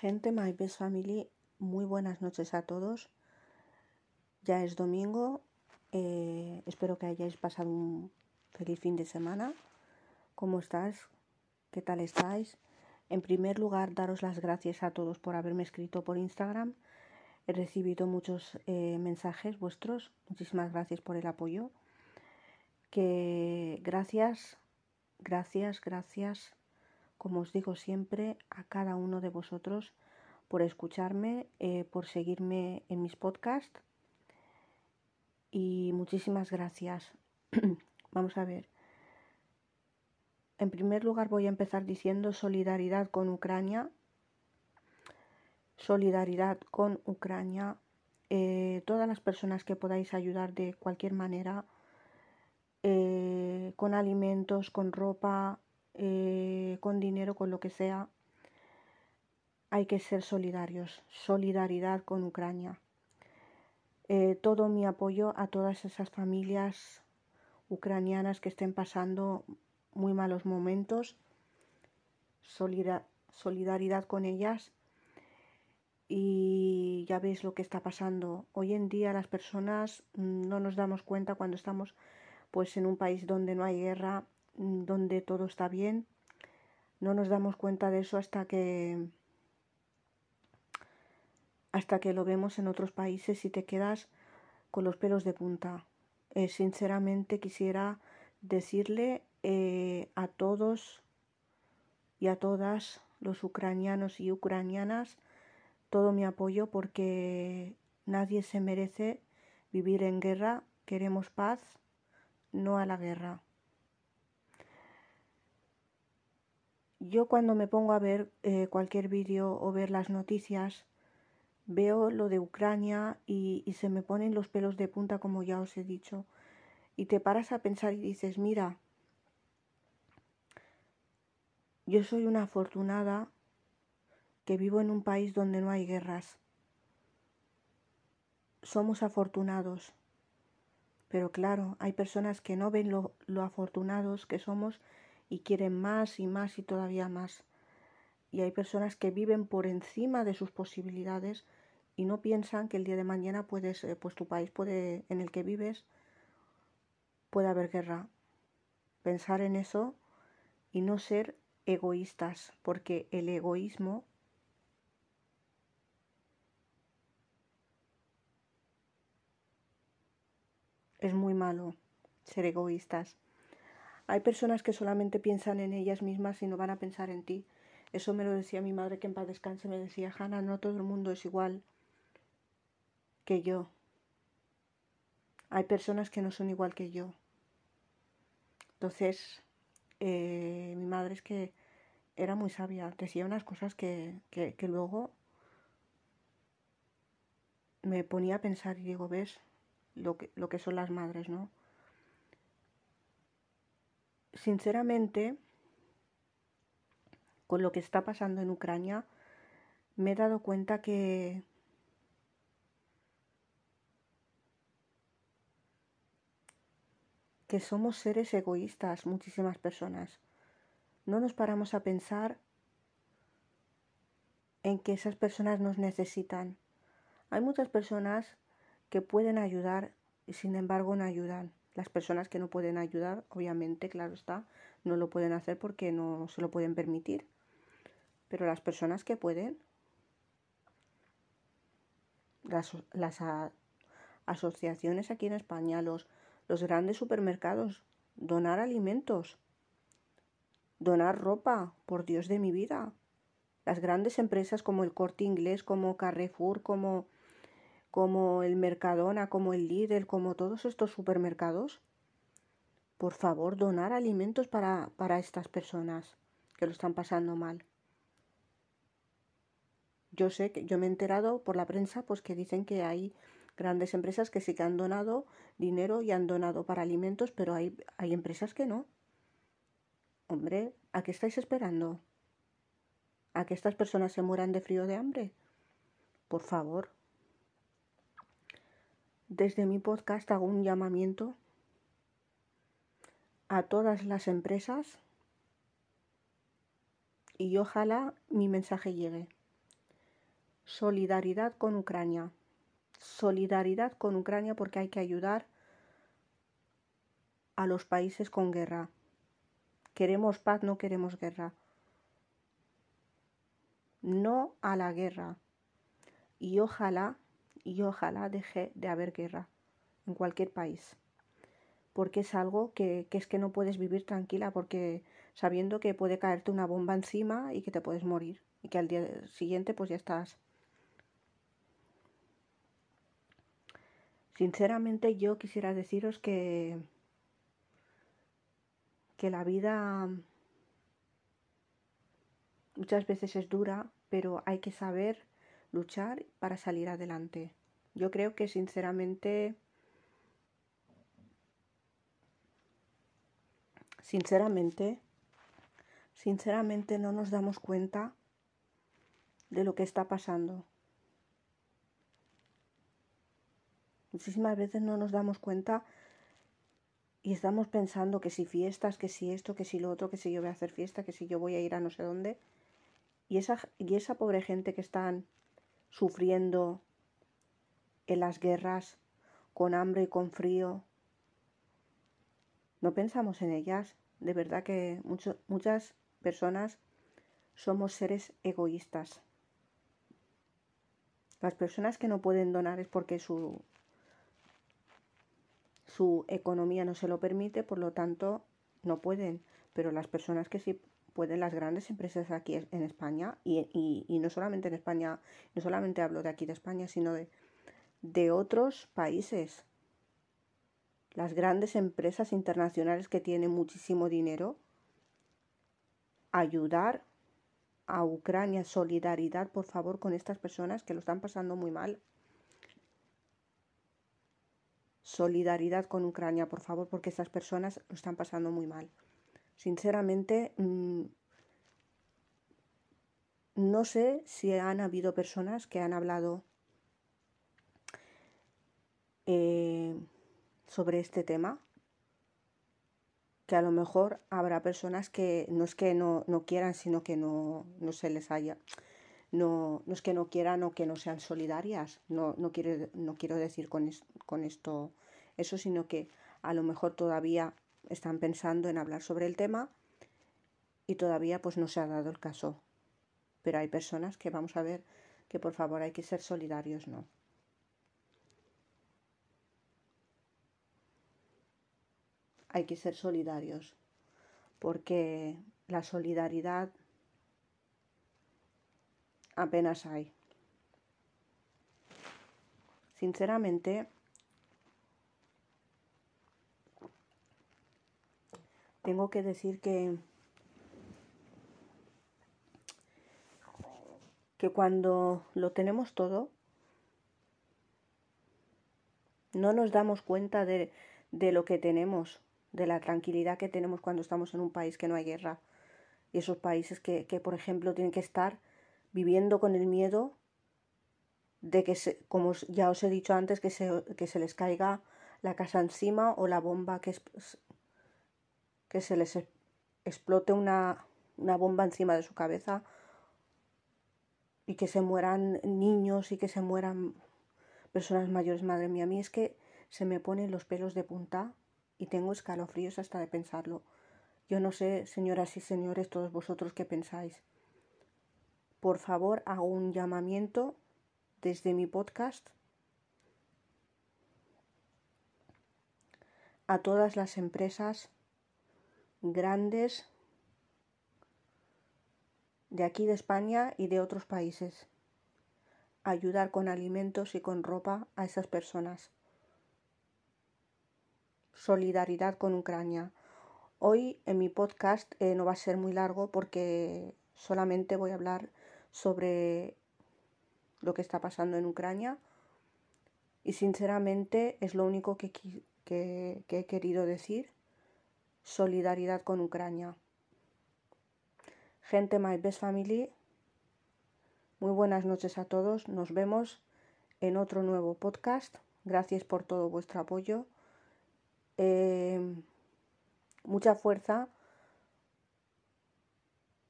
Gente, my best family, muy buenas noches a todos. Ya es domingo, eh, espero que hayáis pasado un feliz fin de semana. ¿Cómo estás? ¿Qué tal estáis? En primer lugar, daros las gracias a todos por haberme escrito por Instagram. He recibido muchos eh, mensajes vuestros. Muchísimas gracias por el apoyo. Que gracias, gracias, gracias como os digo siempre, a cada uno de vosotros por escucharme, eh, por seguirme en mis podcasts. Y muchísimas gracias. Vamos a ver. En primer lugar voy a empezar diciendo solidaridad con Ucrania. Solidaridad con Ucrania. Eh, todas las personas que podáis ayudar de cualquier manera, eh, con alimentos, con ropa, eh, con dinero, con lo que sea, hay que ser solidarios. Solidaridad con Ucrania. Eh, todo mi apoyo a todas esas familias ucranianas que estén pasando muy malos momentos. solidaridad con ellas. Y ya veis lo que está pasando. Hoy en día las personas mm, no nos damos cuenta cuando estamos pues en un país donde no hay guerra donde todo está bien. No nos damos cuenta de eso hasta que hasta que lo vemos en otros países y te quedas con los pelos de punta. Eh, sinceramente quisiera decirle eh, a todos y a todas los ucranianos y ucranianas todo mi apoyo porque nadie se merece vivir en guerra. Queremos paz, no a la guerra. Yo cuando me pongo a ver eh, cualquier vídeo o ver las noticias, veo lo de Ucrania y, y se me ponen los pelos de punta como ya os he dicho. Y te paras a pensar y dices, mira, yo soy una afortunada que vivo en un país donde no hay guerras. Somos afortunados. Pero claro, hay personas que no ven lo, lo afortunados que somos y quieren más y más y todavía más. Y hay personas que viven por encima de sus posibilidades y no piensan que el día de mañana puedes, eh, pues tu país puede, en el que vives, puede haber guerra. Pensar en eso y no ser egoístas, porque el egoísmo es muy malo, ser egoístas. Hay personas que solamente piensan en ellas mismas y no van a pensar en ti. Eso me lo decía mi madre que en paz descanse. Me decía, Hanna, no todo el mundo es igual que yo. Hay personas que no son igual que yo. Entonces, eh, mi madre es que era muy sabia. Decía unas cosas que, que, que luego me ponía a pensar y digo, ves lo que, lo que son las madres, ¿no? Sinceramente, con lo que está pasando en Ucrania, me he dado cuenta que que somos seres egoístas, muchísimas personas. No nos paramos a pensar en que esas personas nos necesitan. Hay muchas personas que pueden ayudar y sin embargo no ayudan. Las personas que no pueden ayudar, obviamente, claro está, no lo pueden hacer porque no se lo pueden permitir. Pero las personas que pueden, las, asociaciones aquí en España, los, los grandes supermercados, donar alimentos, donar ropa, por Dios de mi vida. Las grandes empresas como el Corte Inglés, como Carrefour, como como el Mercadona, como el Lidl, como todos estos supermercados, por favor, donar alimentos para, para estas personas que lo están pasando mal. Yo sé que yo me he enterado por la prensa pues que dicen que hay grandes empresas que sí que han donado dinero y han donado para alimentos, pero hay, hay empresas que no. Hombre, ¿a qué estáis esperando? ¿A que estas personas se mueran de frío de hambre? Por favor. Desde mi podcast hago un llamamiento a todas las empresas y ojalá mi mensaje llegue. solidaridad con Ucrania. Solidaridad con Ucrania porque hay que ayudar a los países con guerra. Queremos paz, no queremos guerra. No a la guerra. Y ojalá, y ojalá deje de haber guerra en cualquier país. Porque es algo que, que es que no puedes vivir tranquila porque sabiendo que puede caerte una bomba encima y que te puedes morir. Y que al día siguiente pues ya estás. Sinceramente yo quisiera deciros que que la vida muchas veces es dura, pero hay que saber luchar para salir adelante. Yo creo que sinceramente, sinceramente, sinceramente no nos damos cuenta de lo que está pasando. Muchísimas veces no nos damos cuenta y estamos pensando que si fiestas, que si esto, que si lo otro, que si yo voy a hacer fiesta, que si yo voy a ir a no sé dónde. Y esa, y esa pobre gente que están sufriendo en las guerras, con hambre y con frío, no pensamos en ellas. De verdad que muchas personas somos seres egoístas. Las personas que no pueden donar es porque su, su economía no se lo permite, por lo tanto no pueden. Pero las personas que sí pueden, las grandes empresas aquí en España, y, no solamente en España, no solamente hablo de aquí de España, sino de, de otros países. Las grandes empresas internacionales que tienen muchísimo dinero, ayudar a Ucrania, solidaridad, por favor, con estas personas que lo están pasando muy mal solidaridad con Ucrania, por favor, porque estas personas lo están pasando muy mal. Sinceramente, mm, no sé si han habido personas que han hablado eh, sobre este tema, que a lo mejor habrá personas que no es que no, quieran, sino que no, no se les haya, no, no, es que no quieran o que no sean solidarias. No, no, quiero, no quiero decir con, con esto eso, sino que a lo mejor todavía están pensando en hablar sobre el tema y todavía pues no se ha dado el caso. Pero hay personas que vamos a ver que por favor hay que ser solidarios, ¿no? Hay que ser solidarios porque la solidaridad apenas hay. Sinceramente, tengo que decir que que cuando lo tenemos todo no nos damos cuenta de, de lo que tenemos, de la tranquilidad que tenemos cuando estamos en un país que no hay guerra. Y esos países que, que por ejemplo, tienen que estar viviendo con el miedo de que, se, como ya os he dicho antes, que se, que se les caiga la casa encima o la bomba que, que se les explote una, una bomba encima de su cabeza y que se mueran niños y que se mueran personas mayores. Madre mía, a mí es que se me ponen los pelos de punta y tengo escalofríos hasta de pensarlo. Yo no sé, señoras y señores, todos vosotros qué pensáis por favor hago un llamamiento desde mi podcast a todas las empresas grandes de aquí de España y de otros países. Ayudar con alimentos y con ropa a esas personas. Solidaridad con Ucrania. Hoy en mi podcast eh, no va a ser muy largo porque solamente voy a hablar sobre lo que está pasando en Ucrania y sinceramente es lo único que, que, he querido decir. Solidaridad con Ucrania. Gente My Best Family, muy buenas noches a todos. Nos vemos en otro nuevo podcast. Gracias por todo vuestro apoyo. Eh, mucha fuerza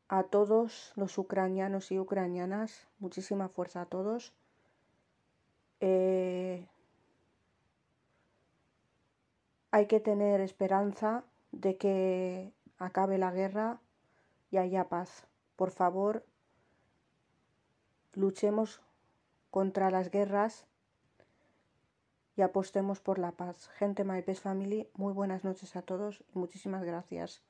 a todos los ucranianos y ucranianas, muchísima fuerza a todos. Eh, hay que tener esperanza de que acabe la guerra y haya paz. Por favor, luchemos contra las guerras y apostemos por la paz. Gente My Best Family, muy buenas noches a todos y muchísimas gracias.